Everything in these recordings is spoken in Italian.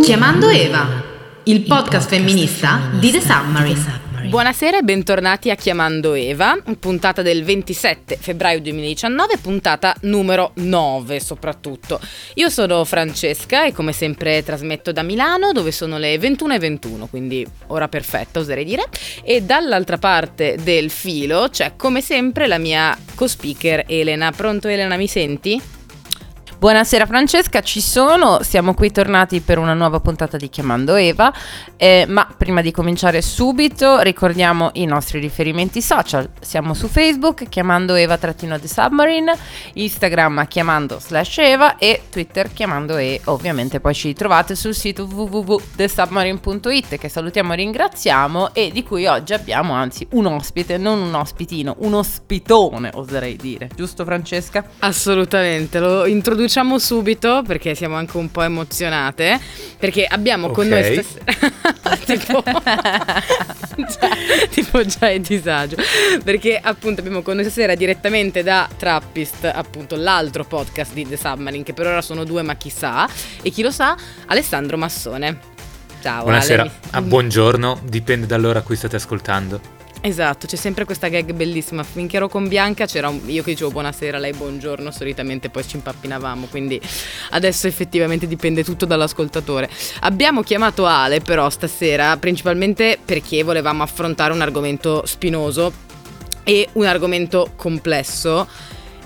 Chiamando Eva. il podcast femminista di The Submarine. Buonasera e bentornati a Chiamando Eva, puntata del 27 febbraio 2019, puntata numero 9 soprattutto. Io sono Francesca e come sempre trasmetto da Milano dove sono le 21.21, quindi ora perfetta oserei dire, e dall'altra parte del filo c'è come sempre la mia co-speaker Elena. Pronto Elena, mi senti? Buonasera Francesca, ci sono, siamo qui tornati per una nuova puntata di Chiamando Eva, eh, ma prima di cominciare subito ricordiamo i nostri riferimenti social, siamo su Facebook chiamando Eva-The Submarine, Instagram chiamando slash Eva e Twitter chiamando E, ovviamente poi ci trovate sul sito www.thesubmarine.it che salutiamo e ringraziamo e di cui oggi abbiamo anzi un ospite, non un ospitino, un ospitone oserei dire, giusto Francesca? Assolutamente, lo introduciamo introduciamo subito perché siamo anche un po' emozionate. Perché abbiamo okay. con noi stasera. tipo, già, tipo già è disagio. Perché appunto abbiamo con noi stasera direttamente da Trappist, appunto l'altro podcast di The Submarine, che per ora sono due, ma chissà. E chi lo sa, Alessandro Massone. Ciao. Buonasera, ah, buongiorno, dipende dall'ora a cui state ascoltando. Esatto, c'è sempre questa gag bellissima. Finché ero con Bianca c'era un... io che dicevo buonasera, lei buongiorno, solitamente poi ci impappinavamo, quindi adesso effettivamente dipende tutto dall'ascoltatore. Abbiamo chiamato Ale però stasera principalmente perché volevamo affrontare un argomento spinoso e un argomento complesso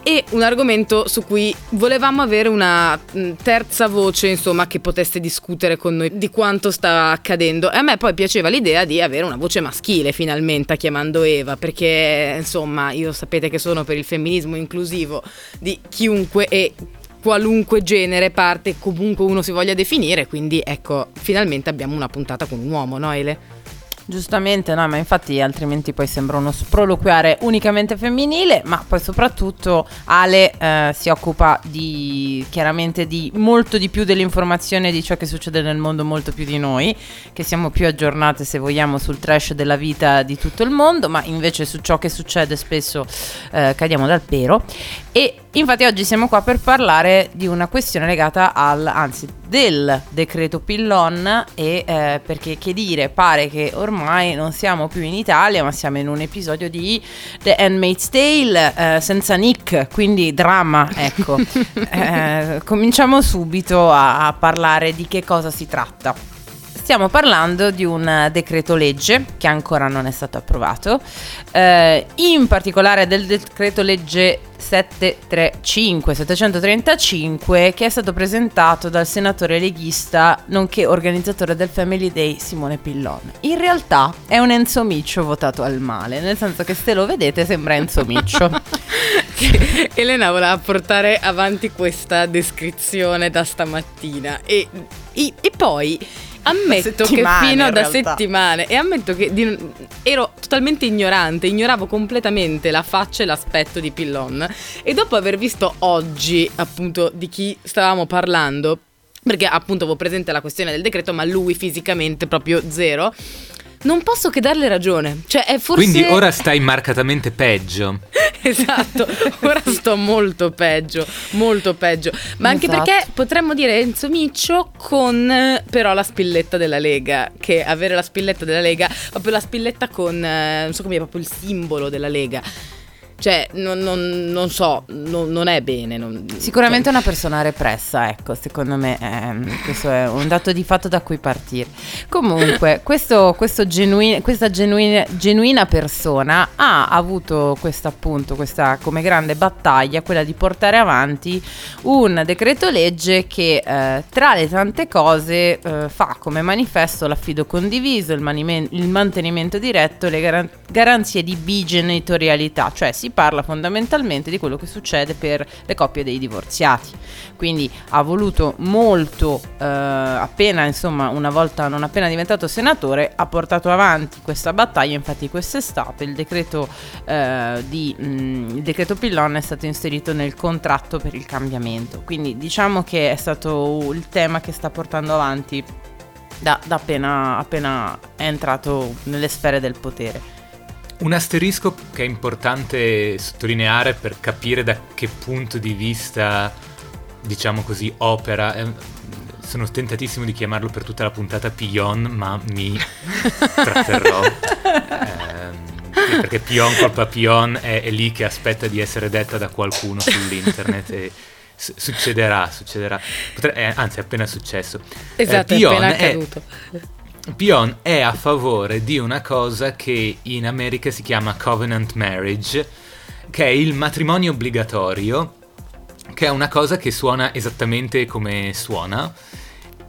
e un argomento su cui volevamo avere una mm, terza voce, insomma, che potesse discutere con noi di quanto sta accadendo. E a me poi piaceva l'idea di avere una voce maschile finalmente chiamando Eva, perché insomma, io sapete che sono per il femminismo inclusivo di chiunque e qualunque genere, parte, comunque uno si voglia definire, quindi ecco, finalmente abbiamo una puntata con un uomo, no Ele? Giustamente, no, ma infatti altrimenti poi sembra uno sproloquiare unicamente femminile, ma poi soprattutto Ale eh, si occupa di chiaramente di molto di più dell'informazione di ciò che succede nel mondo, molto più di noi, che siamo più aggiornate se vogliamo sul trash della vita di tutto il mondo, ma invece su ciò che succede spesso eh, cadiamo dal pero. E infatti oggi siamo qua per parlare di una questione legata al, anzi, del decreto Pillon e eh, perché che dire, pare che ormai non siamo più in Italia, ma siamo in un episodio di The Handmaid's Tale eh, senza Nick, quindi dramma, ecco. eh, cominciamo subito a, a parlare di che cosa si tratta. Stiamo parlando di un decreto legge che ancora non è stato approvato, eh, in particolare del decreto legge 735 735 che è stato presentato dal senatore leghista nonché organizzatore del Family Day Simone Pillon. In realtà è un Enzo Miccio votato al male, nel senso che se lo vedete sembra Enzo Miccio. Elena voleva portare avanti questa descrizione da stamattina e, e, e poi ammetto che fino da settimane e ammetto che di, ero totalmente ignorante, ignoravo completamente la faccia e l'aspetto di Pillon. E dopo aver visto oggi appunto di chi stavamo parlando perché appunto avevo presente la questione del decreto ma lui fisicamente proprio zero non posso che darle ragione. Cioè, è forse... Quindi ora stai marcatamente peggio. esatto, ora sto molto peggio, molto peggio. Ma anche esatto. perché potremmo dire Enzo Miccio con però la spilletta della Lega, che avere la spilletta della Lega, proprio la spilletta con, eh, non so come è, proprio il simbolo della Lega. Cioè, non, non- non so, non, non è bene. Sicuramente cioè, una persona repressa, ecco, secondo me ehm, questo è un dato di fatto da cui partire. Comunque, questo, questo genui- questa genuina, genuina persona ha avuto questa appunto, questa come grande battaglia, quella di portare avanti un decreto legge che eh, tra le tante cose eh, fa come manifesto l'affido condiviso, il, manimen- il mantenimento diretto, le garan- garanzie di bigenitorialità, cioè si parla fondamentalmente di quello che succede per le coppie dei divorziati. Quindi ha voluto molto, eh, appena insomma una volta non appena diventato senatore, ha portato avanti questa battaglia, infatti quest'estate il decreto, eh, di, mm, il decreto Pillon è stato inserito nel contratto per il cambiamento, quindi diciamo che è stato il tema che sta portando avanti da, da appena, appena è entrato nelle sfere del potere. Un asterisco che è importante sottolineare per capire da che punto di vista, diciamo così, opera. eh, Sono tentatissimo di chiamarlo per tutta la puntata Pion, ma mi tratterrò. Ehm, perché Pion colpa Pion è, è lì che aspetta di essere detta da qualcuno sull'internet e su- succederà, succederà. Potre- eh, anzi, è appena successo. Esatto, Eh, è Pion è- accaduto. Pion è a favore di una cosa che in America si chiama covenant marriage, che è il matrimonio obbligatorio, che è una cosa che suona esattamente come suona,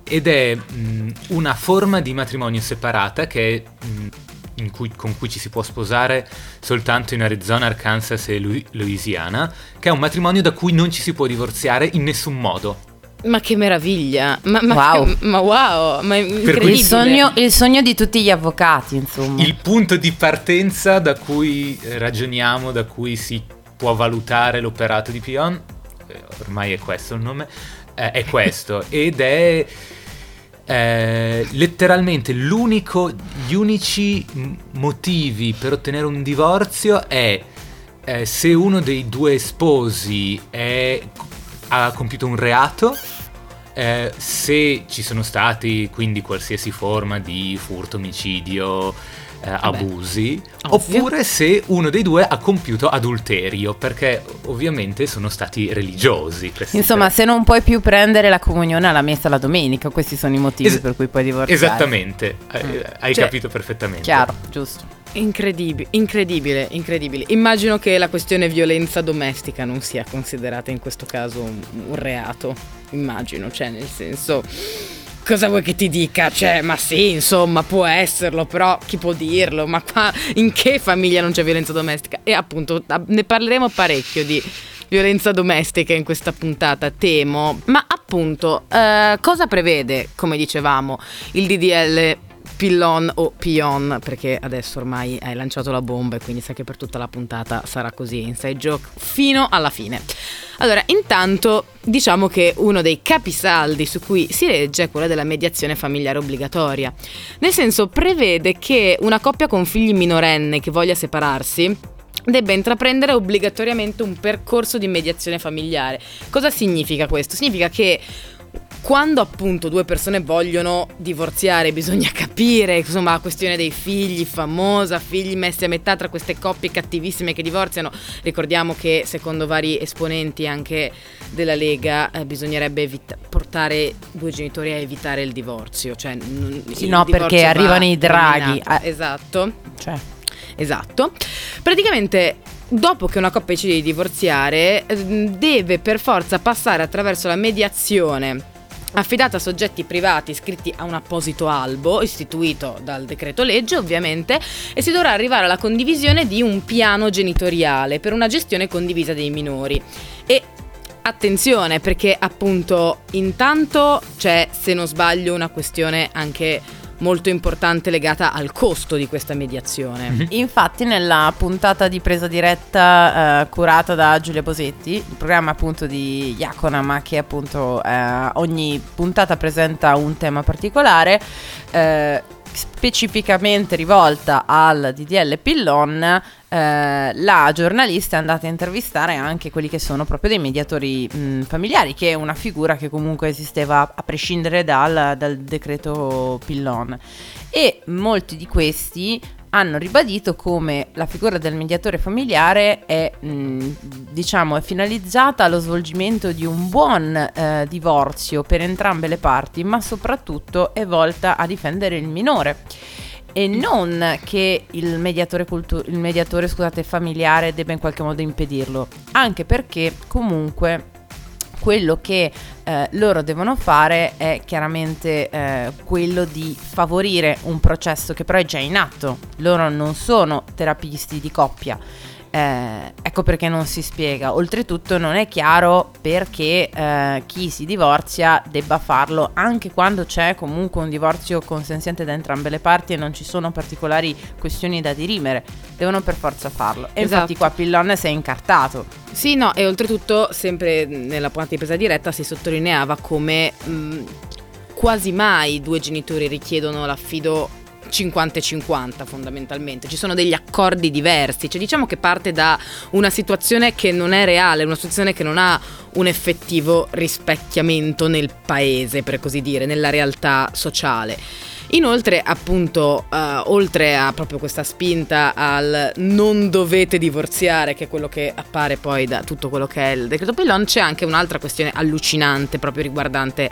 ed è mh, una forma di matrimonio separata che è, mh, in cui- con cui ci si può sposare soltanto in Arizona, Arkansas e Louisiana, che è un matrimonio da cui non ci si può divorziare in nessun modo. Ma che meraviglia! Ma, ma, Wow. ma wow, ma è. Il sogno, il sogno di tutti gli avvocati, insomma. Il punto di partenza da cui eh, ragioniamo, da cui si può valutare l'operato di Pion, eh, ormai è questo il nome, eh, è questo ed è eh, letteralmente l'unico, gli unici motivi per ottenere un divorzio è eh, se uno dei due sposi è- ha compiuto un reato eh, se ci sono stati quindi qualsiasi forma di furto, omicidio, eh, abusi, ovvio. oppure se uno dei due ha compiuto adulterio, perché ovviamente sono stati religiosi. Insomma, tre. se non puoi più prendere la comunione alla messa la domenica, questi sono i motivi Es- per cui puoi divorziare. Esattamente, eh, hai Cioè, capito perfettamente. Chiaro, giusto. Incredibile, incredibile, incredibile. Immagino che la questione violenza domestica non sia considerata in questo caso un, un reato. Immagino, cioè, nel senso. Cosa vuoi che ti dica? Cioè, ma sì, insomma, può esserlo, però chi può dirlo? Ma qua in che famiglia non c'è violenza domestica? E appunto, ne parleremo parecchio di violenza domestica in questa puntata, temo. Ma appunto, eh, cosa prevede, come dicevamo, il DDL Pillon o Pion, perché adesso ormai hai lanciato la bomba e quindi sai che per tutta la puntata sarà così, inside joke, fino alla fine. Allora, intanto diciamo che uno dei capisaldi su cui si regge è quello della mediazione familiare obbligatoria. Nel senso, prevede che una coppia con figli minorenne che voglia separarsi debba intraprendere obbligatoriamente un percorso di mediazione familiare. Cosa significa questo? Significa che quando appunto due persone vogliono divorziare bisogna capire insomma la questione dei figli famosa, figli messi a metà tra queste coppie cattivissime che divorziano. Ricordiamo che secondo vari esponenti anche della Lega eh, bisognerebbe evita- portare due genitori a evitare il divorzio. Cioè, non- Sì, no, perché va arrivano i draghi. eliminato. Eh. Esatto. Cioè, Esatto. Praticamente, dopo che una coppia decide di divorziare, ehm, deve per forza passare attraverso la mediazione affidata a soggetti privati iscritti a un apposito albo istituito dal decreto legge ovviamente e si dovrà arrivare alla condivisione di un piano genitoriale per una gestione condivisa dei minori. E attenzione perché appunto intanto c'è se non sbaglio una questione anche molto importante legata al costo di questa mediazione. Infatti nella puntata di presa diretta eh, curata da Giulia Bosetti, il programma appunto di Iacona, ma che appunto eh, ogni puntata presenta un tema particolare, eh, specificamente rivolta al DDL Pillon, eh, la giornalista è andata a intervistare anche quelli che sono proprio dei mediatori mh, familiari, che è una figura che comunque esisteva a prescindere dal, dal decreto Pillon. E molti di questi hanno ribadito come la figura del mediatore familiare è, mh, diciamo, è finalizzata allo svolgimento di un buon eh, divorzio per entrambe le parti, ma soprattutto è volta a difendere il minore. E non che il mediatore, cultu- il mediatore scusate, familiare debba in qualche modo impedirlo, anche perché comunque quello che eh, loro devono fare è chiaramente eh, quello di favorire un processo che però è già in atto. Loro non sono terapisti di coppia eh, ecco perché non si spiega. Oltretutto non è chiaro perché eh, chi si divorzia debba farlo anche quando c'è comunque un divorzio consenziente da entrambe le parti e non ci sono particolari questioni da dirimere. Devono per forza farlo. E Esatto. infatti qua Pillon si è incartato. Sì, no, e oltretutto, sempre nella puntata di presa diretta si sottolineava come mh, quasi mai due genitori richiedono l'affido 50 e 50 fondamentalmente, ci sono degli accordi diversi, cioè diciamo che parte da una situazione che non è reale, una situazione che non ha un effettivo rispecchiamento nel paese, per così dire, nella realtà sociale. Inoltre, appunto, eh, oltre a proprio questa spinta al non dovete divorziare, che è quello che appare poi da tutto quello che è il decreto Pillon, c'è anche un'altra questione allucinante proprio riguardante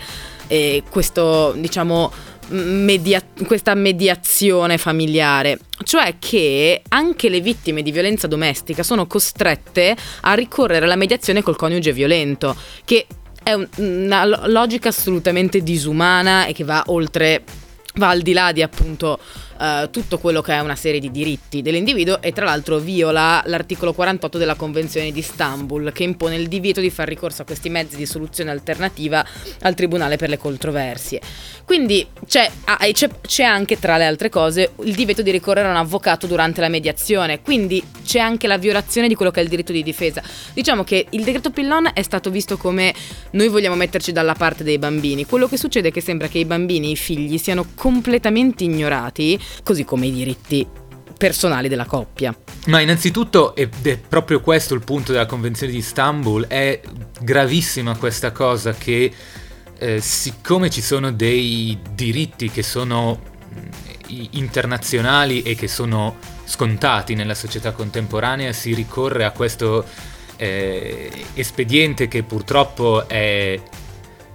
eh, questo, diciamo, media- questa mediazione familiare, cioè che anche le vittime di violenza domestica sono costrette a ricorrere alla mediazione col coniuge violento, che è un- una lo- logica assolutamente disumana e che va oltre va al di là di appunto eh, tutto quello che è una serie di diritti dell'individuo e tra l'altro viola l'articolo 48 della Convenzione di Istanbul che impone il divieto di far ricorso a questi mezzi di soluzione alternativa al Tribunale per le controversie. Quindi c'è, ah, c'è, c'è anche tra le altre cose il divieto di ricorrere a un avvocato durante la mediazione, quindi c'è anche la violazione di quello che è il diritto di difesa. Diciamo che il decreto Pillon è stato visto come noi vogliamo metterci dalla parte dei bambini. Quello che succede è che sembra che i bambini, i figli, siano completamente ignorati, così come i diritti personali della coppia. Ma innanzitutto, ed è proprio questo il punto della Convenzione di Istanbul, è gravissima questa cosa che eh, siccome ci sono dei diritti che sono i- internazionali e che sono scontati nella società contemporanea, si ricorre a questo eh, espediente che purtroppo è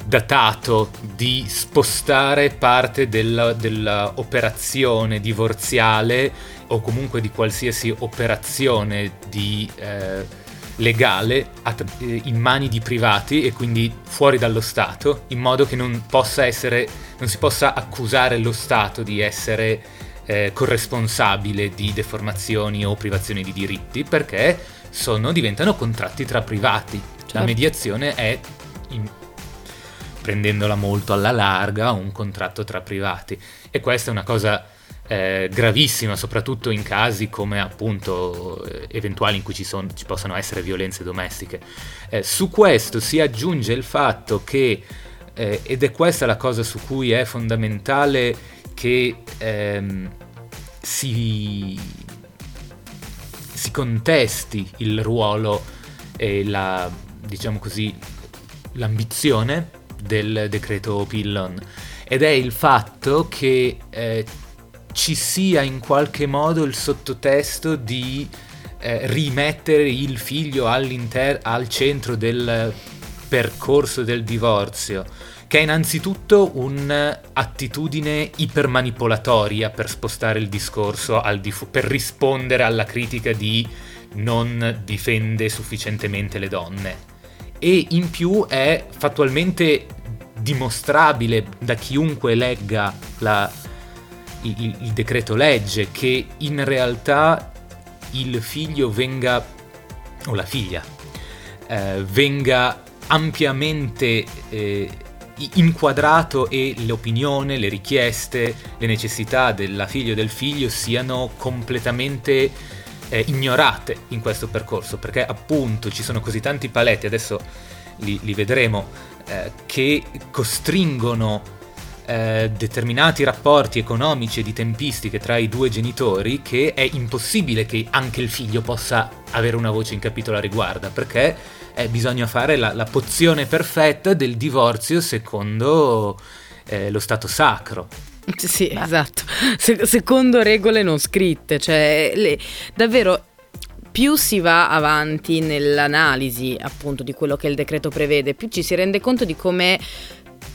datato di spostare parte della, della operazione divorziale o comunque di qualsiasi operazione di, eh, legale a- eh, in mani di privati e quindi fuori dallo Stato, in modo che non possa essere, non si possa accusare lo Stato di essere eh, corresponsabile di deformazioni o privazioni di diritti, perché sono, diventano contratti tra privati. La Certo. mediazione è, in- prendendola molto alla larga, un contratto tra privati. E questa è una cosa eh, gravissima, soprattutto in casi come appunto eh, eventuali in cui ci, son- ci possano essere violenze domestiche. Eh, su questo si aggiunge il fatto che, eh, ed è questa la cosa su cui è fondamentale che ehm, si, si contesti il ruolo e la, diciamo così, l'ambizione del decreto Pillon ed è il fatto che eh, ci sia in qualche modo il sottotesto di eh, rimettere il figlio al centro del percorso del divorzio, che è innanzitutto un'attitudine ipermanipolatoria per spostare il discorso di fu- per rispondere alla critica di non difende sufficientemente le donne. E in più è fattualmente dimostrabile da chiunque legga la, il, il- decreto legge che in realtà il figlio venga, o la figlia, eh, venga ampiamente eh, inquadrato e l'opinione, le richieste, le necessità della figlia o del figlio siano completamente eh, ignorate in questo percorso, perché appunto ci sono così tanti paletti, adesso li, li vedremo, eh, che costringono eh, determinati rapporti economici e di tempistiche tra i due genitori che è impossibile che anche il figlio possa avere una voce in capitolo a riguardo, perché eh, bisogna fare la, la pozione perfetta del divorzio secondo eh, lo stato sacro. Sì, esatto. Se- secondo regole non scritte, cioè le- davvero più si va avanti nell'analisi appunto di quello che il decreto prevede, più ci si rende conto di come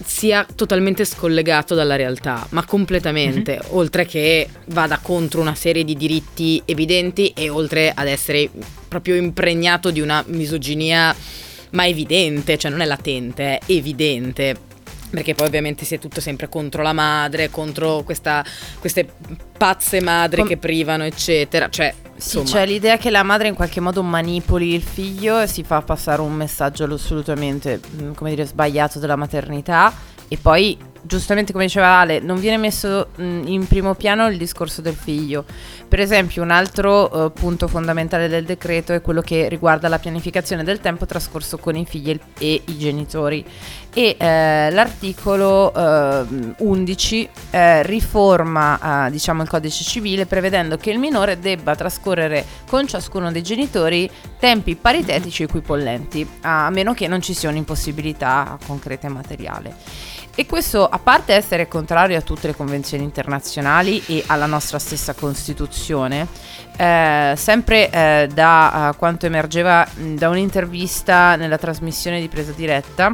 sia totalmente scollegato dalla realtà, ma completamente, oltre che vada contro una serie di diritti evidenti e oltre ad essere proprio impregnato di una misoginia ma evidente, cioè non è latente, è evidente. Perché poi ovviamente si è tutto sempre contro la madre, contro questa- queste pazze madri Com- che privano, eccetera. Cioè, Sì, c'è l'idea che la madre in qualche modo manipoli il figlio e si fa passare un messaggio assolutamente, come dire, sbagliato della maternità e poi, giustamente come diceva Ale, non viene messo in primo piano il discorso del figlio. Per esempio, un altro eh, punto fondamentale del decreto è quello che riguarda la pianificazione del tempo trascorso con i figli e, i genitori. E eh, l'articolo eh, 11 eh, riforma eh, diciamo il codice civile prevedendo che il minore debba trascorrere con ciascuno dei genitori tempi paritetici equipollenti, a meno che non ci sia un'impossibilità concreta e materiale. E questo, a parte essere contrario a tutte le convenzioni internazionali e alla nostra stessa Costituzione, eh, sempre eh, da eh, quanto emergeva mh, da un'intervista nella trasmissione di presa diretta,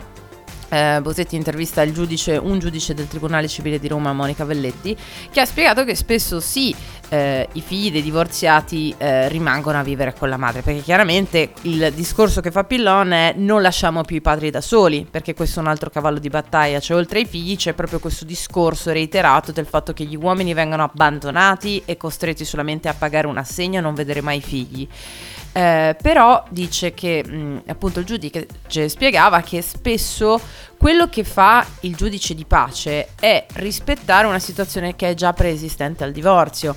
eh, Bosetti intervista giudice, un giudice del Tribunale Civile di Roma, Monica Velletti, che ha spiegato che spesso sì, eh, i figli dei divorziati eh, rimangono a vivere con la madre, perché chiaramente il discorso che fa Pillon è non lasciamo più i padri da soli, perché questo è un altro cavallo di battaglia, cioè oltre ai figli c'è proprio questo discorso reiterato del fatto che gli uomini vengono abbandonati e costretti solamente a pagare un assegno e non vedere mai i figli. Eh, però dice che mh, appunto il giudice spiegava che spesso quello che fa il giudice di pace è rispettare una situazione che è già preesistente al divorzio.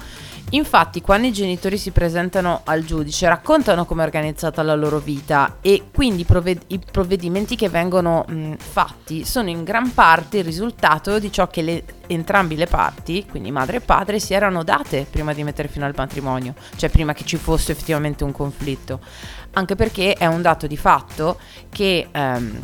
Infatti, quando i genitori si presentano al giudice, raccontano come è organizzata la loro vita e quindi provved- i provvedimenti che vengono mh, fatti sono in gran parte il risultato di ciò che le- entrambi le parti, quindi madre e padre, si erano date prima di mettere fino al matrimonio, cioè prima che ci fosse effettivamente un conflitto. Anche perché è un dato di fatto che... ehm,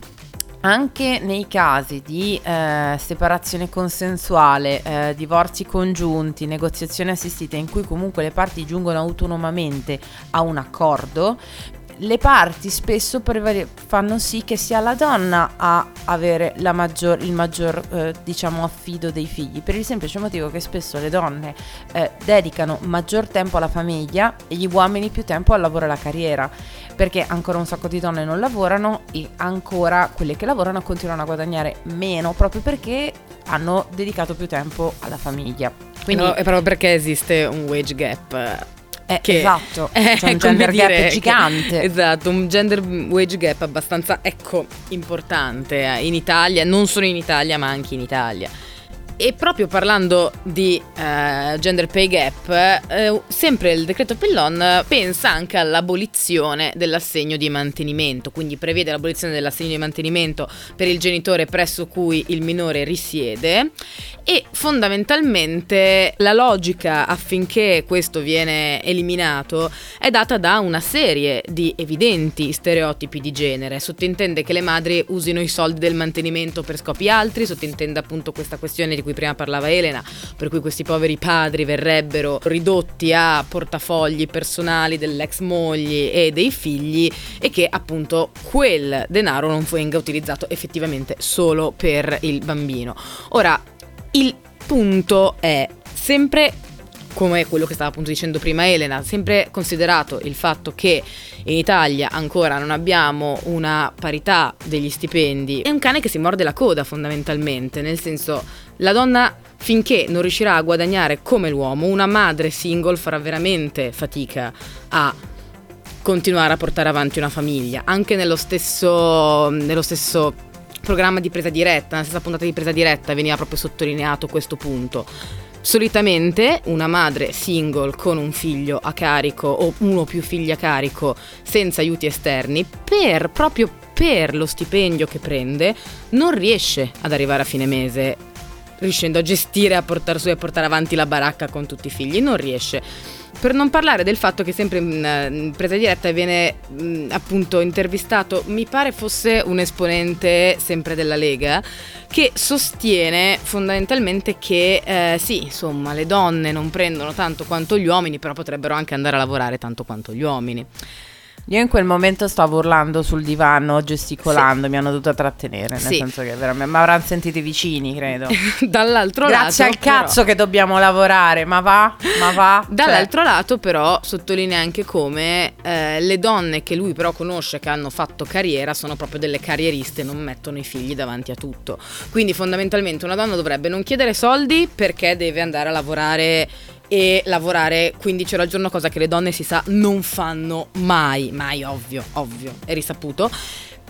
anche nei casi di eh, separazione consensuale, eh, divorzi congiunti, negoziazione assistita in cui comunque le parti giungono autonomamente a un accordo, le parti spesso prevale- fanno sì che sia la donna a avere maggior- il maggior eh, diciamo affido dei figli per il semplice motivo che spesso le donne eh, dedicano maggior tempo alla famiglia e gli uomini più tempo al lavoro e alla carriera perché ancora un sacco di donne non lavorano e ancora quelle che lavorano continuano a guadagnare meno proprio perché hanno dedicato più tempo alla famiglia quindi No, è proprio perché esiste un wage gap. Eh, che esatto. è, c'è un come gender gap dire, che- gigante. Esatto, un gender wage gap abbastanza, ecco, importante eh, in Italia, non solo in Italia ma anche in Italia. E proprio parlando di eh, gender pay gap, eh, sempre il decreto Pellon pensa anche all'abolizione dell'assegno di mantenimento, quindi prevede l'abolizione dell'assegno di mantenimento per il genitore presso cui il minore risiede e fondamentalmente la logica affinché questo viene eliminato è data da una serie di evidenti stereotipi di genere. Sottintende che le madri usino i soldi del mantenimento per scopi altri, sottintende appunto questa questione di cui prima parlava Elena, per cui questi poveri padri verrebbero ridotti a portafogli personali dell'ex moglie e dei figli e che appunto quel denaro non venga utilizzato effettivamente solo per il bambino. Ora, il punto è sempre come quello che stava appunto dicendo prima Elena, sempre considerato il fatto che in Italia ancora non abbiamo una parità degli stipendi, è un cane che si morde la coda fondamentalmente, nel senso la donna finché non riuscirà a guadagnare come l'uomo, una madre single farà veramente fatica a continuare a portare avanti una famiglia, anche nello stesso, nello stesso programma di presa diretta, nella stessa puntata di presa diretta veniva proprio sottolineato questo punto. Solitamente una madre single con un figlio a carico o uno o più figli a carico senza aiuti esterni, per, proprio per lo stipendio che prende, non riesce ad arrivare a fine mese riuscendo a gestire, a portare su e a portare avanti la baracca con tutti i figli, non riesce. Per non parlare del fatto che sempre in, presa diretta viene mh, appunto intervistato, mi pare fosse un esponente sempre della Lega, che sostiene fondamentalmente che eh, sì, insomma, le donne non prendono tanto quanto gli uomini, però potrebbero anche andare a lavorare tanto quanto gli uomini. Io in quel momento stavo urlando sul divano, gesticolando, Sì. mi hanno dovuto trattenere, nel Sì. senso che veramente mi avranno sentito i vicini, credo. Dall'altro Grazie lato, al cazzo che dobbiamo lavorare, ma va, ma va. Cioè, Dall'altro lato però sottolinea anche come eh, le donne che lui però conosce che hanno fatto carriera sono proprio delle carrieriste, non mettono i figli davanti a tutto. Quindi fondamentalmente una donna dovrebbe non chiedere soldi perché deve andare a lavorare e lavorare 15 ore al giorno, cosa che le donne si sa non fanno mai, mai ovvio, ovvio, è risaputo.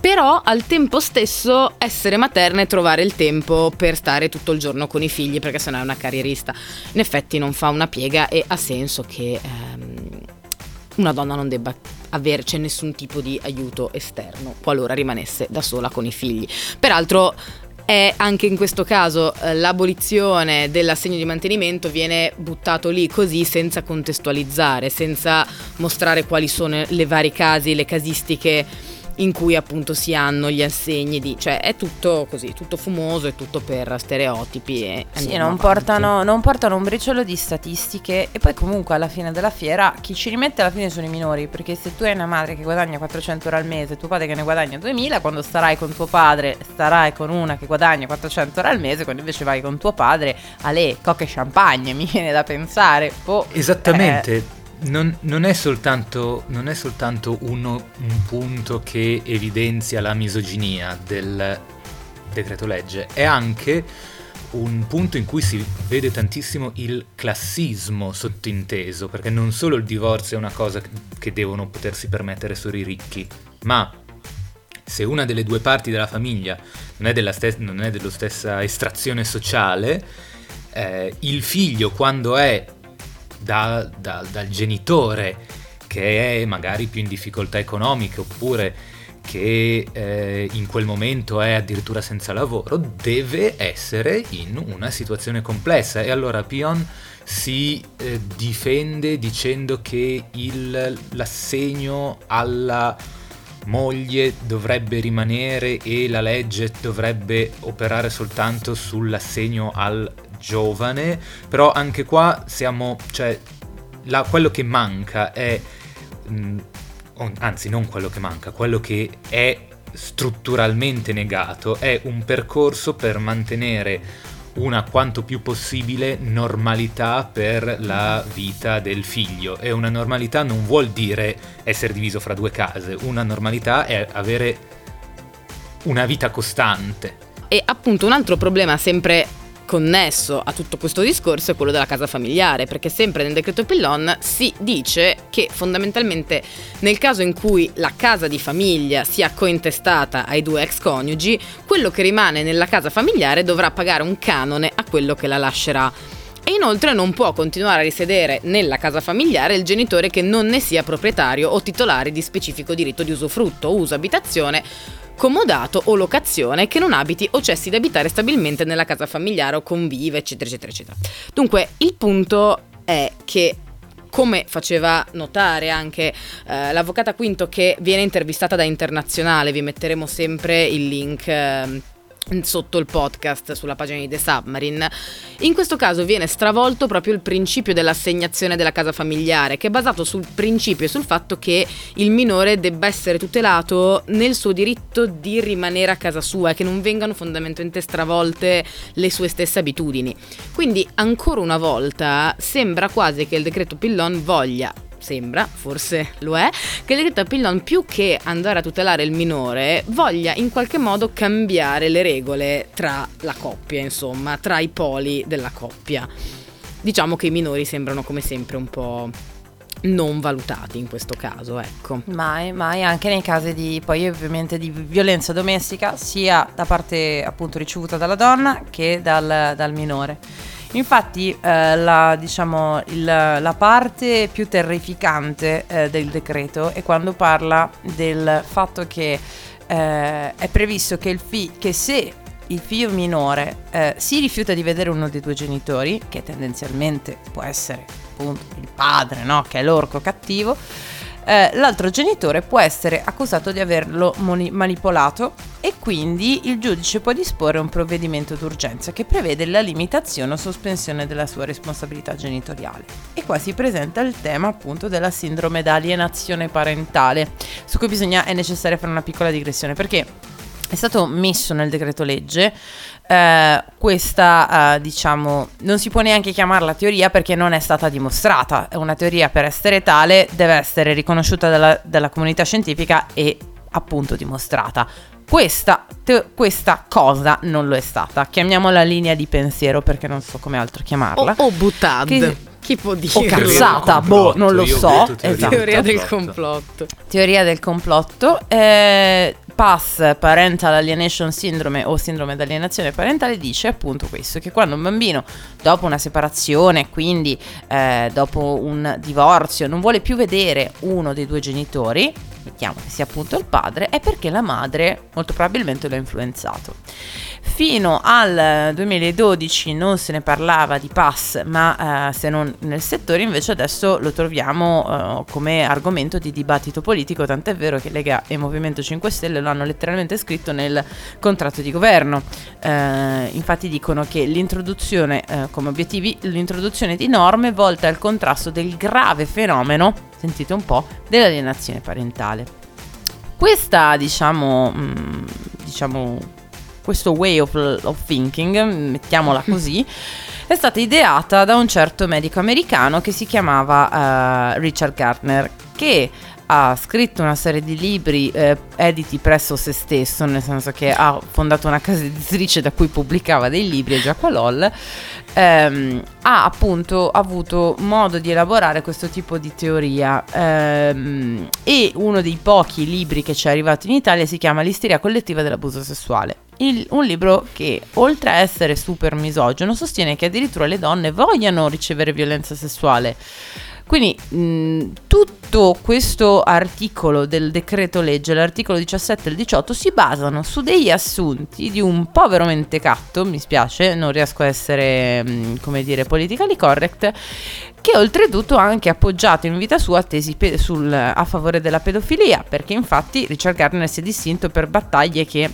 Però al tempo stesso essere materna e trovare il tempo per stare tutto il giorno con i figli perché sennò è una carrierista. In effetti non fa una piega e ha senso che ehm, una donna non debba averci nessun tipo di aiuto esterno qualora rimanesse da sola con i figli. Peraltro è anche in questo caso eh, l'abolizione dell'assegno di mantenimento viene buttato lì così senza contestualizzare, senza mostrare quali sono le vari casi, le casistiche in cui appunto si hanno gli assegni di, cioè è tutto così, tutto fumoso, è tutto per stereotipi e Sì, non portano, non portano un briciolo di statistiche e poi comunque alla fine della fiera chi ci rimette alla fine sono i minori perché se tu hai una madre che guadagna 400 euro al mese e tuo padre che ne guadagna 2000 quando starai con tuo padre starai con una che guadagna 400 euro al mese quando invece vai con tuo padre alle cocche champagne mi viene da pensare boh, Esattamente. eh, Non, non è soltanto, non è soltanto uno- un punto che evidenzia la misoginia del decreto legge, è anche un punto in cui si vede tantissimo il classismo sottinteso, perché non solo il divorzio è una cosa che devono potersi permettere solo i ricchi, ma se una delle due parti della famiglia non è, della stes- non è dello stessa estrazione sociale, eh, il figlio quando è da- da- dal genitore che è magari più in difficoltà economiche oppure che eh, in quel momento è addirittura senza lavoro, deve essere in una situazione complessa. E allora Pion si eh, difende dicendo che il- l'assegno alla moglie dovrebbe rimanere e la legge dovrebbe operare soltanto sull'assegno al giovane, però anche qua siamo, cioè, la- quello che manca è, mh, o- anzi non quello che manca, quello che è strutturalmente negato è un percorso per mantenere una quanto più possibile normalità per la vita del figlio e una normalità non vuol dire essere diviso fra due case, una normalità è avere una vita costante. E appunto un altro problema sempre connesso a tutto questo discorso è quello della casa familiare, perché sempre nel decreto Pillon si dice che fondamentalmente nel caso in cui la casa di famiglia sia cointestata ai due ex coniugi, quello che rimane nella casa familiare dovrà pagare un canone a quello che la lascerà. E inoltre non può continuare a risiedere nella casa familiare il genitore che non ne sia proprietario o titolare di specifico diritto di usufrutto, uso, abitazione, comodato o locazione che non abiti o cessi di abitare stabilmente nella casa familiare o convive, eccetera, eccetera, eccetera. Dunque, il punto è che come faceva notare anche eh, l'avvocata Quinto che viene intervistata da Internazionale, vi metteremo sempre il link ehm, sotto il podcast sulla pagina di The Submarine. In questo caso viene stravolto proprio il principio dell'assegnazione della casa familiare, che è basato sul principio e sul fatto che il minore debba essere tutelato nel suo diritto di rimanere a casa sua e che non vengano fondamentalmente stravolte le sue stesse abitudini. Quindi ancora una volta sembra quasi che il decreto Pillon voglia sembra, forse lo è, che il decreto Pillon più che andare a tutelare il minore voglia in qualche modo cambiare le regole tra la coppia, insomma, tra i poli della coppia. Diciamo che i minori sembrano come sempre un po' non valutati in questo caso, ecco. Mai, mai, anche nei casi di poi ovviamente di violenza domestica, sia da parte appunto ricevuta dalla donna che dal, dal minore. Infatti, eh, la, diciamo, il- la parte più terrificante eh, del decreto è quando parla del fatto che eh, è previsto che, fi- che se il figlio minore eh, si rifiuta di vedere uno dei due genitori, che tendenzialmente può essere appunto il padre, no? che è l'orco cattivo, eh, l'altro genitore può essere accusato di averlo moni- manipolato e quindi il giudice può disporre un provvedimento d'urgenza che prevede la limitazione o sospensione della sua responsabilità genitoriale. E qua si presenta il tema appunto della sindrome d'alienazione parentale, su cui bisogna, è necessario fare una piccola digressione perché è stato messo nel decreto legge eh, questa, eh, diciamo, non si può neanche chiamarla teoria perché non è stata dimostrata. È una teoria per essere tale, deve essere riconosciuta dalla, dalla comunità scientifica e appunto dimostrata. Questa, te- questa, cosa non lo è stata. Chiamiamola linea di pensiero perché non so come altro chiamarla. O, o buttad. Che- Chi può dire? o cazzata, boh, non lo Io ho so. detto teoria Esatto. Teoria del Complotto. complotto. Teoria del complotto. Eh, PAS, Parental Alienation Syndrome o sindrome d'alienazione parentale, dice appunto questo, che quando un bambino dopo una separazione, quindi eh, dopo un divorzio, non vuole più vedere uno dei due genitori, mettiamo che sia appunto il padre, è perché la madre molto probabilmente lo ha influenzato. Fino al 2012 non se ne parlava di PAS, ma eh, se non nel settore, invece adesso lo troviamo eh, come argomento di dibattito politico, tant'è vero che Lega e Movimento 5 Stelle lo hanno letteralmente scritto nel contratto di governo. Eh, infatti dicono che l'introduzione, eh, come obiettivi, l'introduzione di norme volte al contrasto del grave fenomeno, sentite un po', dell'alienazione parentale. Questa, diciamo, mm, diciamo questo way of, of thinking, mettiamola così, è stata ideata da un certo medico americano che si chiamava eh, Richard Gardner, che ha scritto una serie di libri eh, editi presso se stesso, nel senso che ha fondato una casa editrice da cui pubblicava dei libri, e Giacolol, ehm, ha appunto avuto modo di elaborare questo tipo di teoria ehm, e uno dei pochi libri che ci è arrivato in Italia si chiama L'isteria collettiva dell'abuso sessuale. Il- un libro che oltre a essere super misogino sostiene che addirittura le donne vogliano ricevere violenza sessuale. Quindi mh, tutto questo articolo del decreto legge, l'articolo 17 e il 18, si basano su degli assunti di un povero mentecatto, mi spiace, non riesco a essere, mh, come dire, politically correct, che oltretutto ha anche appoggiato in vita sua tesi pe- sul- a favore della pedofilia, perché infatti Richard Gardner si è distinto per battaglie che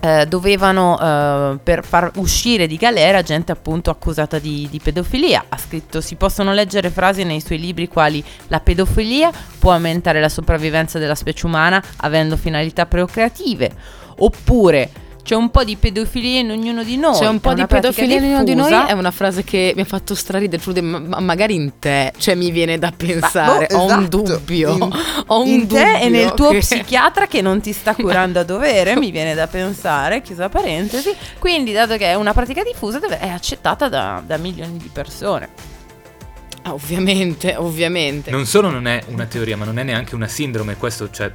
eh, dovevano eh, per far uscire di galera gente appunto accusata di, di pedofilia. Ha scritto si possono leggere frasi nei suoi libri quali la pedofilia può aumentare la sopravvivenza della specie umana avendo finalità procreative oppure c'è un po' di pedofilia in ognuno di noi. C'è un È po' di pedofilia in ognuno di noi, è una frase che mi ha fatto straridere, Trude, ma ma magari in te, cioè mi viene da pensare, boh, ho un esatto. dubbio, In- ho un in te e nel dubbio tuo che- psichiatra che non ti sta curando a dovere, mi viene da pensare, chiusa parentesi. Quindi, dato che è una pratica diffusa, è accettata da, da milioni di persone. Ah, ovviamente, ovviamente. Non solo non è una teoria, ma non è neanche una sindrome, questo cioè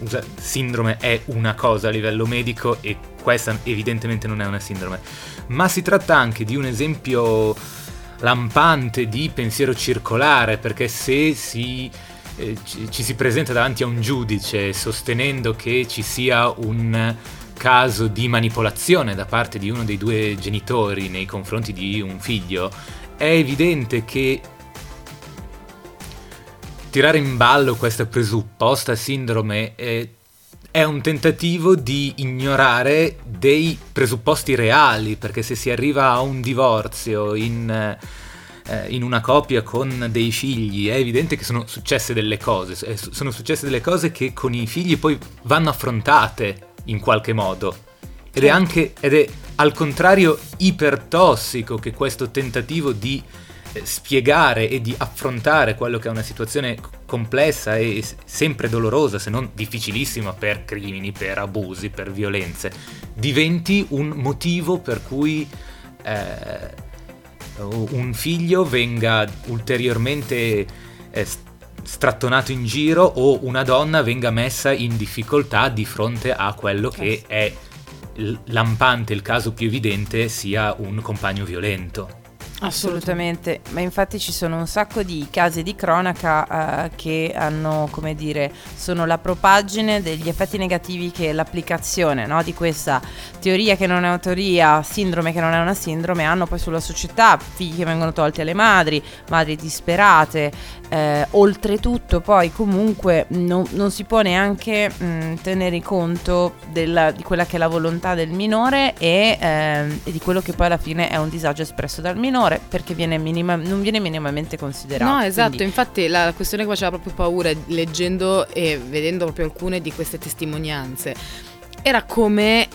usa- sindrome è una cosa a livello medico e questa evidentemente non è una sindrome, ma si tratta anche di un esempio lampante di pensiero circolare, perché se si eh, ci si presenta davanti a un giudice sostenendo che ci sia un caso di manipolazione da parte di uno dei due genitori nei confronti di un figlio, è evidente che tirare in ballo questa presupposta sindrome è, è un tentativo di ignorare dei presupposti reali, perché se si arriva a un divorzio in, eh, in una coppia con dei figli, è evidente che sono successe delle cose, eh, sono successe delle cose che con i figli poi vanno affrontate in qualche modo. Ed è anche, ed è al contrario ipertossico che questo tentativo di eh, spiegare e di affrontare quello che è una situazione complessa e sempre dolorosa, se non difficilissima per crimini, per abusi, per violenze, diventi un motivo per cui eh, un figlio venga ulteriormente eh, strattonato in giro o una donna venga messa in difficoltà di fronte a quello che è l- lampante, il caso più evidente sia un compagno violento. Assolutamente, ma infatti ci sono un sacco di casi di cronaca eh, che hanno, come dire, sono la propaggine degli effetti negativi che l'applicazione no, di questa teoria che non è una teoria, sindrome che non è una sindrome, hanno poi sulla società, figli che vengono tolti alle madri, madri disperate, eh, oltretutto poi comunque non, non si può neanche mh, tenere conto della, di quella che è la volontà del minore e, eh, e, di quello che poi alla fine è un disagio espresso dal minore perché viene minima, non viene minimamente considerato. No, esatto, Quindi, infatti la questione che faceva proprio paura leggendo e vedendo proprio alcune di queste testimonianze era come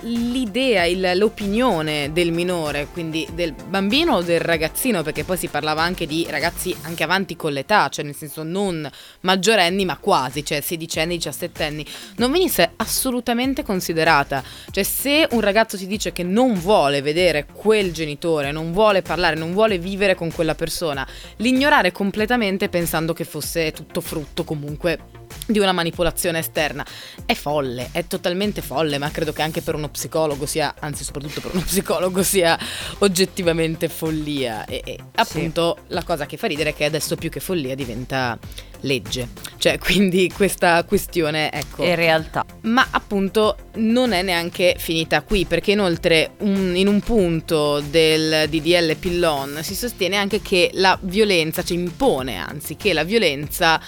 l'idea, il, l'opinione del minore, quindi del bambino o del ragazzino, perché poi si parlava anche di ragazzi anche avanti con l'età, cioè nel senso non maggiorenni ma quasi, cioè 16 anni, 17 anni, non venisse assolutamente considerata. Cioè se un ragazzo ti dice che non vuole vedere quel genitore, non vuole parlare, non vuole vivere con quella persona, l'ignorare completamente pensando che fosse tutto frutto comunque di una manipolazione esterna. È folle, è totalmente folle, ma credo che anche per uno psicologo sia, anzi soprattutto per uno psicologo sia oggettivamente follia. E, e appunto sì. la cosa che fa ridere è che adesso più che follia diventa legge. Cioè, quindi questa questione, ecco... È realtà. Ma appunto non è neanche finita qui, perché inoltre un, in un punto del DDL Pillon si sostiene anche che la violenza, cioè impone anzi che la violenza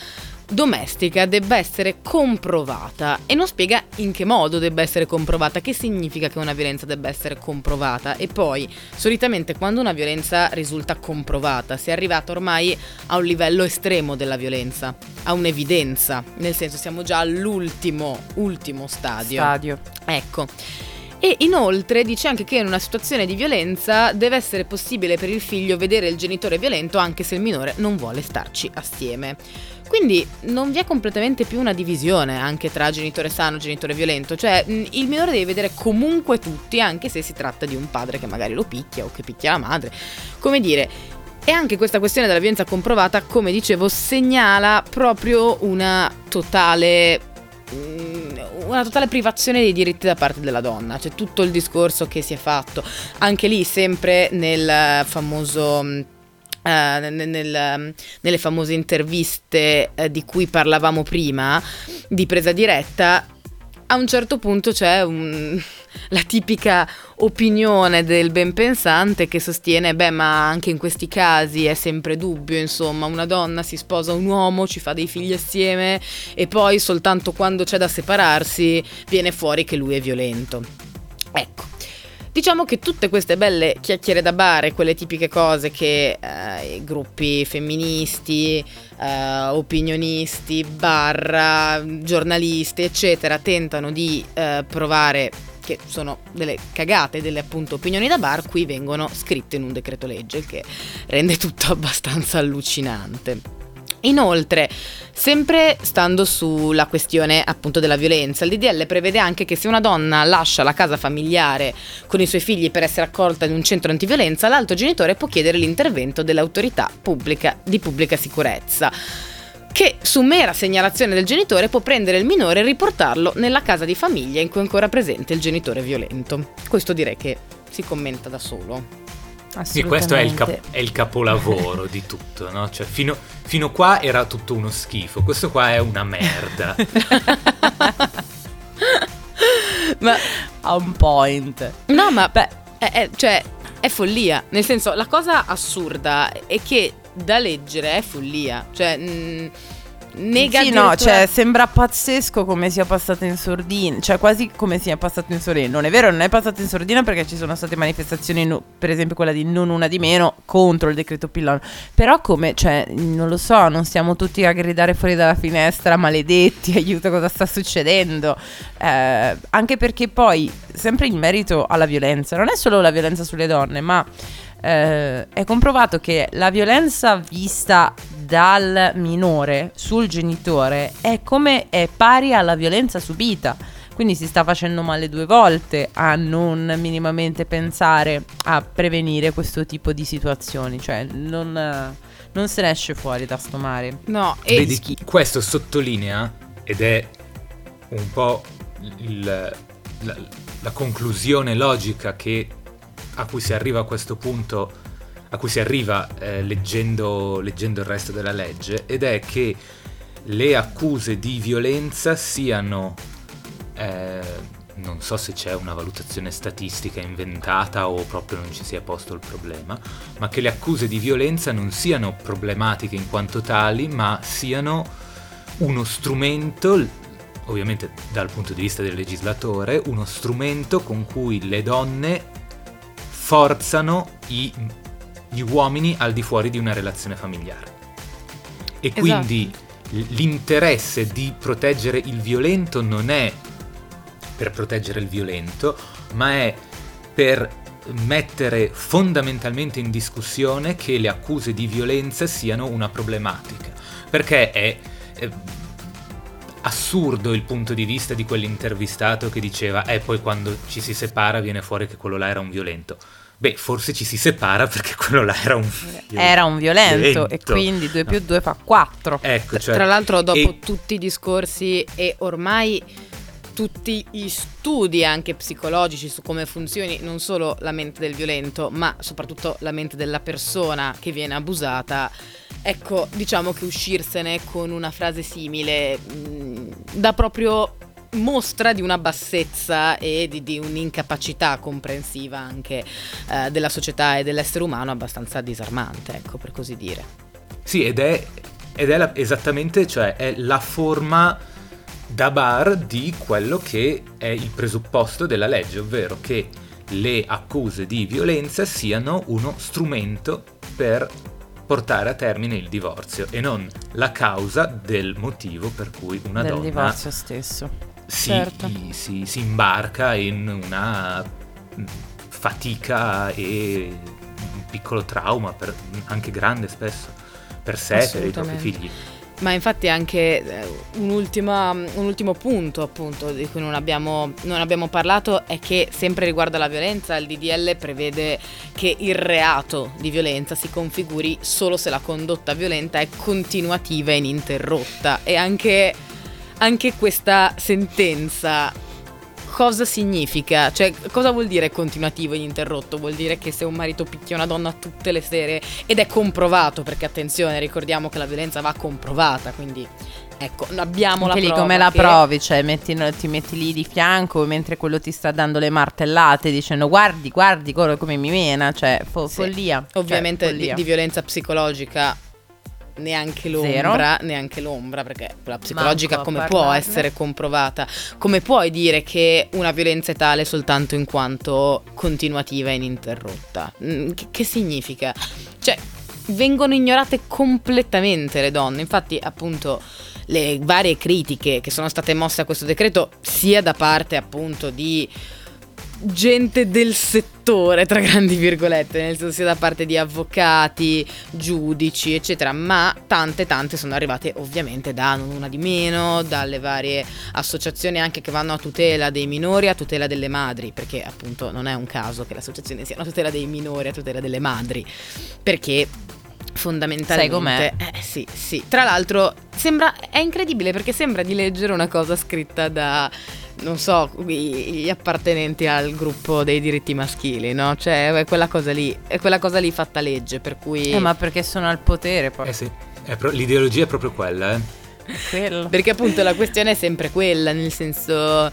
domestica debba essere comprovata e non spiega in che modo debba essere comprovata, che significa che una violenza debba essere comprovata e poi solitamente quando una violenza risulta comprovata si è arrivata ormai a un livello estremo della violenza, a un'evidenza, nel senso siamo già all'ultimo, ultimo stadio. Stadio. Ecco. E inoltre dice anche che in una situazione di violenza deve essere possibile per il figlio vedere il genitore violento anche se il minore non vuole starci assieme. Quindi non vi è completamente più una divisione anche tra genitore sano e genitore violento, cioè il minore deve vedere comunque tutti anche se si tratta di un padre che magari lo picchia o che picchia la madre. Come dire, e anche questa questione della violenza comprovata, come dicevo, segnala proprio una totale una totale privazione dei diritti da parte della donna, cioè tutto il discorso che si è fatto, anche lì sempre nel famoso Uh, nel, nel, nelle famose interviste uh, di cui parlavamo prima, di presa diretta, a un certo punto c'è un, la tipica opinione del ben pensante che sostiene, beh, ma anche in questi casi è sempre dubbio, insomma, una donna si sposa un uomo, ci fa dei figli assieme e poi soltanto quando c'è da separarsi viene fuori che lui è violento. Ecco. Diciamo che tutte queste belle chiacchiere da bar, quelle tipiche cose che eh, i gruppi femministi, eh, opinionisti, barra, giornalisti, eccetera, tentano di eh, provare che sono delle cagate, delle appunto opinioni da bar, qui vengono scritte in un decreto legge, che rende tutto abbastanza allucinante. Inoltre, sempre stando sulla questione appunto della violenza, il DDL prevede anche che se una donna lascia la casa familiare con i suoi figli per essere accolta in un centro antiviolenza, l'altro genitore può chiedere l'intervento dell'autorità pubblica di pubblica sicurezza che su mera segnalazione del genitore può prendere il minore e riportarlo nella casa di famiglia in cui è ancora presente il genitore violento. Questo direi che si commenta da solo. Sì, questo è il, cap- è il capolavoro di tutto, no? Cioè, fino, fino qua era tutto uno schifo, questo qua è una merda. ma a un point. No, ma beh, è, è, cioè, è follia. Nel senso, la cosa assurda è che da leggere è follia. Cioè, mh, mm, nega Sì, no, cioè sembra pazzesco come sia passato in sordina, cioè quasi come sia passato in sordina. Non è vero, non è passato in sordina perché ci sono state manifestazioni, no, per esempio quella di non una di meno contro il decreto Pillon. Però come, cioè, non lo so, non stiamo tutti a gridare fuori dalla finestra, maledetti, aiuto cosa sta succedendo. Eh, anche perché poi, sempre in merito alla violenza, non è solo la violenza sulle donne, ma eh, è comprovato che la violenza vista dal minore sul genitore è come è pari alla violenza subita. Quindi si sta facendo male due volte a non minimamente pensare a prevenire questo tipo di situazioni. Cioè, non, non se ne esce fuori da sto mare. No, e Vedi, questo sottolinea ed è un po' il, la, la conclusione logica che a cui si arriva a questo punto a cui si arriva eh, leggendo, leggendo il resto della legge ed è che le accuse di violenza siano eh, non so se c'è una valutazione statistica inventata o proprio non ci sia posto il problema, ma che le accuse di violenza non siano problematiche in quanto tali, ma siano uno strumento, ovviamente dal punto di vista del legislatore, uno strumento con cui le donne forzano i, gli uomini al di fuori di una relazione familiare. E Esatto. quindi l'interesse di proteggere il violento non è per proteggere il violento, ma è per mettere fondamentalmente in discussione che le accuse di violenza siano una problematica. Perché è, è assurdo il punto di vista di quell'intervistato che diceva eh poi quando ci si separa viene fuori che quello là era un violento. Beh, forse ci si separa perché quello là era un Era un violento, e quindi 2 più 2 fa 4. Ecco, cioè, Tra l'altro, dopo e- tutti i discorsi e ormai tutti gli studi anche psicologici su come funzioni non solo la mente del violento, ma soprattutto la mente della persona che viene abusata. Ecco, diciamo che uscirsene con una frase simile mh, dà proprio mostra di una bassezza e di, di un'incapacità comprensiva anche eh, della società e dell'essere umano abbastanza disarmante, ecco, per così dire. Sì, ed è, ed è la- esattamente, cioè è la forma da bar di quello che è il presupposto della legge, ovvero che le accuse di violenza siano uno strumento per portare a termine il divorzio e non la causa del motivo per cui una del donna divorzio stesso. Si, Certo. si- si imbarca in una mm, fatica e un piccolo trauma, per- anche grande spesso, per sé e per i propri figli. Ma infatti anche eh, un ultimo punto appunto di cui non abbiamo, non abbiamo parlato è che sempre riguardo alla violenza il DDL prevede che il reato di violenza si configuri solo se la condotta violenta è continuativa e ininterrotta e anche, anche questa sentenza cosa significa? Cioè, cosa vuol dire continuativo e ininterrotto? Vuol dire che se un marito picchia una donna tutte le sere ed è comprovato, perché attenzione, ricordiamo che la violenza va comprovata, quindi ecco, abbiamo la Anche lì prova come la che- provi, cioè metti- ti metti lì di fianco mentre quello ti sta dando le martellate dicendo guardi, guardi come mi mena, cioè fo- Sì. follia. Cioè, Ovviamente di, follia. di violenza psicologica neanche l'ombra, neanche l'ombra, perché la psicologica Manco come può essere comprovata? Come puoi dire che una violenza è tale soltanto in quanto continuativa e ininterrotta? Mm, Che, che significa? Cioè, vengono ignorate completamente le donne, infatti appunto le varie critiche che sono state mosse a questo decreto sia da parte appunto di gente del settore, tra grandi virgolette, nel senso sia da parte di avvocati, giudici, eccetera, ma tante tante sono arrivate ovviamente da non una di meno, dalle varie associazioni anche che vanno a tutela dei minori, a tutela delle madri, perché appunto non è un caso che le associazioni siano a tutela dei minori, a tutela delle madri, perché fondamentalmente Sai eh sì, sì. Tra l'altro sembra è incredibile perché sembra di leggere una cosa scritta da non so, gli appartenenti al gruppo dei diritti maschili, no? Cioè, è quella cosa lì, è quella cosa lì fatta legge, per cui Eh, ma perché sono al potere poi. Eh sì, è pro- l'ideologia è proprio quella, eh. Quello. Perché appunto la questione è sempre quella, nel senso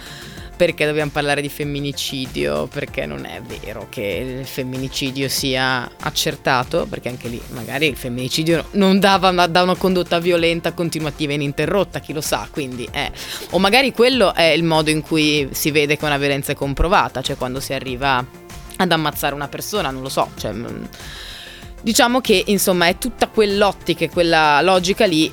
perché dobbiamo parlare di femminicidio? Perché non è vero che il femminicidio sia accertato, perché anche lì magari il femminicidio non dava da una condotta violenta continuativa e ininterrotta, chi lo sa, quindi eh. O magari quello è il modo in cui si vede che una violenza è comprovata, cioè quando si arriva ad ammazzare una persona, non lo so, cioè... mm, Diciamo che insomma è tutta quell'ottica e quella logica lì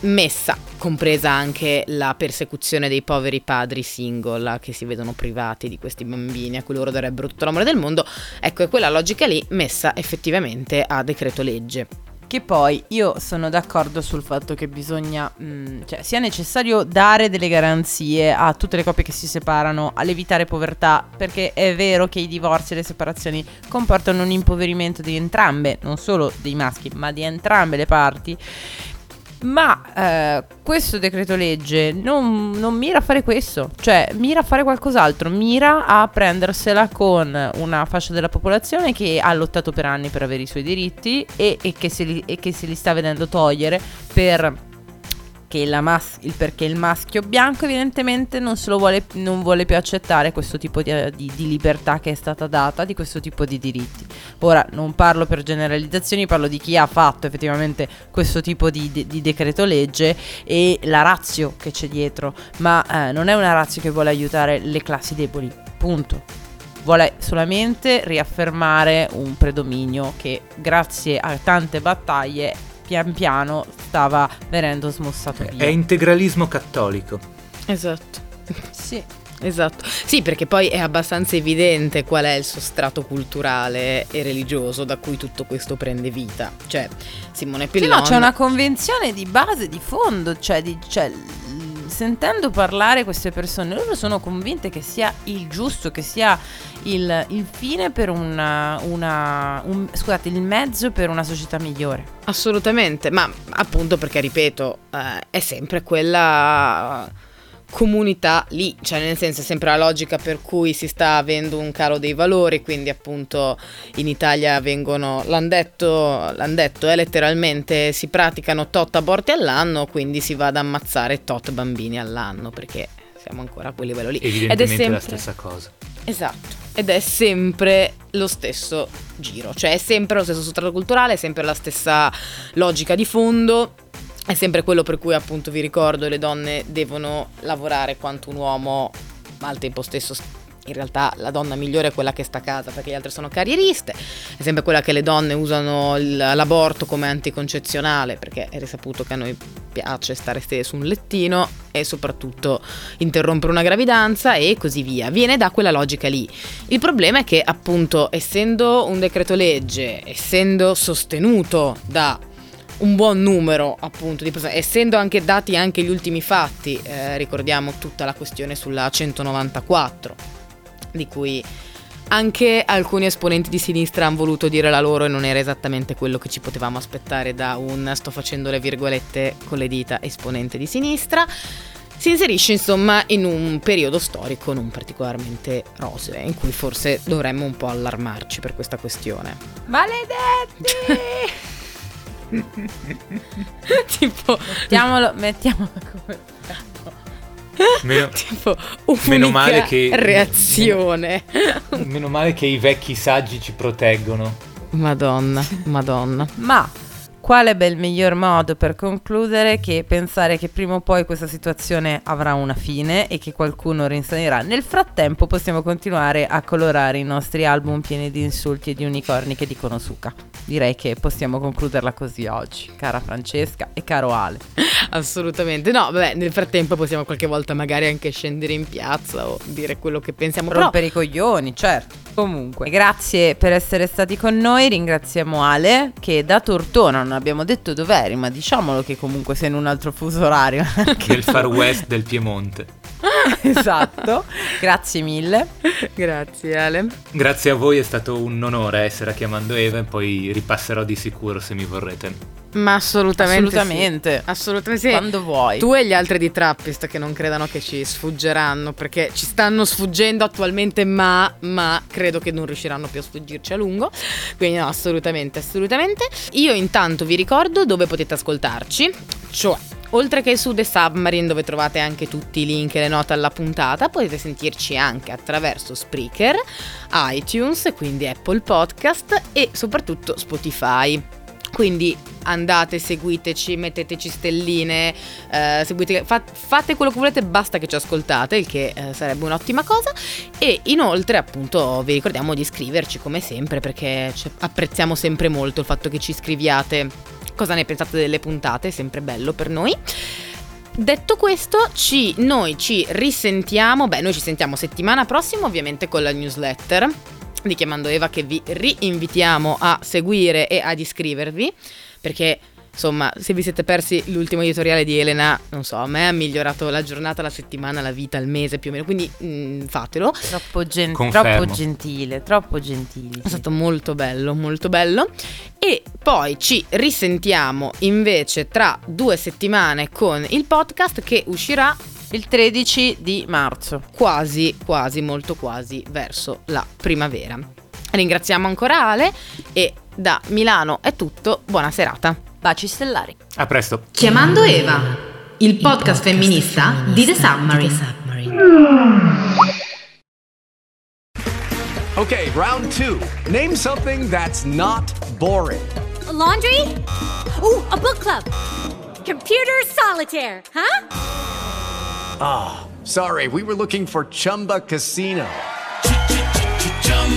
messa, compresa anche la persecuzione dei poveri padri single che si vedono privati di questi bambini a cui loro darebbero tutto l'amore del mondo, ecco è quella logica lì messa effettivamente a decreto legge. Che poi io sono d'accordo sul fatto che bisogna, mh, cioè sia necessario dare delle garanzie a tutte le coppie che si separano, all'evitare povertà, perché è vero che i divorzi e le separazioni comportano un impoverimento di entrambe, non solo dei maschi, ma di entrambe le parti. Ma eh, questo decreto legge non, non mira a fare questo, cioè mira a fare qualcos'altro, mira a prendersela con una fascia della popolazione che ha lottato per anni per avere i suoi diritti e, e che, se li, e che se li sta vedendo togliere per mas- il perché il maschio bianco evidentemente non, vuole, non vuole più accettare questo tipo di, di, di, libertà che è stata data, di questo tipo di diritti. Ora non parlo per generalizzazioni, parlo di chi ha fatto effettivamente questo tipo di, di decreto legge e la razio che c'è dietro, ma eh, non è una razio che vuole aiutare le classi deboli, punto vuole solamente riaffermare un predominio che grazie a tante battaglie pian piano stava venendo smossato via. È integralismo cattolico. Esatto. Sì. Esatto, sì perché poi è abbastanza evidente qual è il sostrato culturale e religioso da cui tutto questo prende vita. Cioè, Simone Pillon... Sì, no, c'è una convenzione di base, di fondo, cioè, di, cioè sentendo parlare queste persone, loro sono convinte che sia il giusto, che sia il, il fine per una, una un, scusate, il mezzo per una società migliore. Assolutamente, ma appunto perché ripeto, eh, è sempre quella comunità lì, cioè nel senso è sempre la logica per cui si sta avendo un calo dei valori, quindi appunto in Italia vengono, l'hanno detto, l'han detto eh, letteralmente si praticano tot aborti all'anno, quindi si va ad ammazzare tot bambini all'anno, perché siamo ancora a quel livello lì. Evidentemente Ed è sempre... la stessa cosa. Esatto, ed è sempre lo stesso giro, cioè è sempre lo stesso sostrato culturale, è sempre la stessa logica di fondo è sempre quello per cui appunto vi ricordo le donne devono lavorare quanto un uomo, ma al tempo stesso in realtà la donna migliore è quella che sta a casa perché le altre sono carrieriste, è sempre quella che le donne usano l'aborto come anticoncezionale perché è risaputo che a noi piace stare stese su un lettino e soprattutto interrompere una gravidanza e così via. Viene da quella logica lì. Il problema è che appunto essendo un decreto legge, essendo sostenuto da un buon numero appunto di persone, essendo anche dati anche gli ultimi fatti, eh, ricordiamo tutta la questione sulla 194, di cui anche alcuni esponenti di sinistra hanno voluto dire la loro e non era esattamente quello che ci potevamo aspettare da un, sto facendo le virgolette con le dita, esponente di sinistra. Si inserisce insomma in un periodo storico non particolarmente roseo, in cui forse dovremmo un po' allarmarci per questa questione. Maledetti! tipo mettiamolo, mettiamolo come Meno, tipo meno male che reazione. Meno, meno male che i vecchi saggi ci proteggono. Madonna, madonna. Ma quale bel miglior modo per concludere che pensare che prima o poi questa situazione avrà una fine e che qualcuno rinsanerà. Nel frattempo possiamo continuare a colorare i nostri album pieni di insulti e di unicorni che dicono suca. Direi che possiamo concluderla così oggi, cara Francesca e caro Ale. Assolutamente. No, vabbè, nel frattempo possiamo qualche volta magari anche scendere in piazza o dire quello che pensiamo. Rompere Però... i coglioni, certo. Comunque, grazie per essere stati con noi. Ringraziamo Ale che da Tortona, non abbiamo detto dov'eri, ma diciamolo che comunque sei in un altro fuso orario. Del far west del Piemonte. esatto, grazie mille. Grazie Ale. Grazie a voi, è stato un onore essere a chiamando Eva e poi ripasserò di sicuro se mi vorrete. Ma assolutamente. Assolutamente. Sì. Assolutamente sì. Quando vuoi. Tu e gli altri di Trappist che non credano che ci sfuggeranno, perché ci stanno sfuggendo attualmente, ma, ma credo che non riusciranno più a sfuggirci a lungo. Quindi no, assolutamente, assolutamente. Io intanto vi ricordo dove potete ascoltarci, cioè Oltre che su The Submarine dove trovate anche tutti i link e le note alla puntata, potete sentirci anche attraverso Spreaker, iTunes, quindi Apple Podcast e soprattutto Spotify. Quindi andate, seguiteci, metteteci stelline, eh, seguite, fa, fate quello che volete, basta che ci ascoltate, il che eh, sarebbe un'ottima cosa. E inoltre, appunto, vi ricordiamo di iscriverci come sempre, perché apprezziamo sempre molto il fatto che ci scriviate cosa ne pensate delle puntate, è sempre bello per noi. Detto questo, ci, noi ci risentiamo, beh, noi ci sentiamo settimana prossima, ovviamente con la newsletter di Chiamando Eva che vi rinvitiamo a seguire e ad iscrivervi perché Insomma, se vi siete persi l'ultimo editoriale di Elena, non so, a me ha migliorato la giornata, la settimana, la vita, il mese più o meno, quindi mm, fatelo. Troppo, gen- troppo gentile, troppo gentile. È stato molto bello, molto bello. E poi ci risentiamo invece tra due settimane con il podcast che uscirà Il 13 di marzo. quasi, quasi, molto quasi verso la primavera. Ringraziamo ancora Ale e da Milano è tutto, buona serata. Baci stellari. A presto. Chiamando Eva, il podcast femminista di The Submarine. Okay, round two. Name something that's not boring. laundry? Ooh, a book club. Computer solitaire, huh? Sorry, we were looking for Chumba Casino.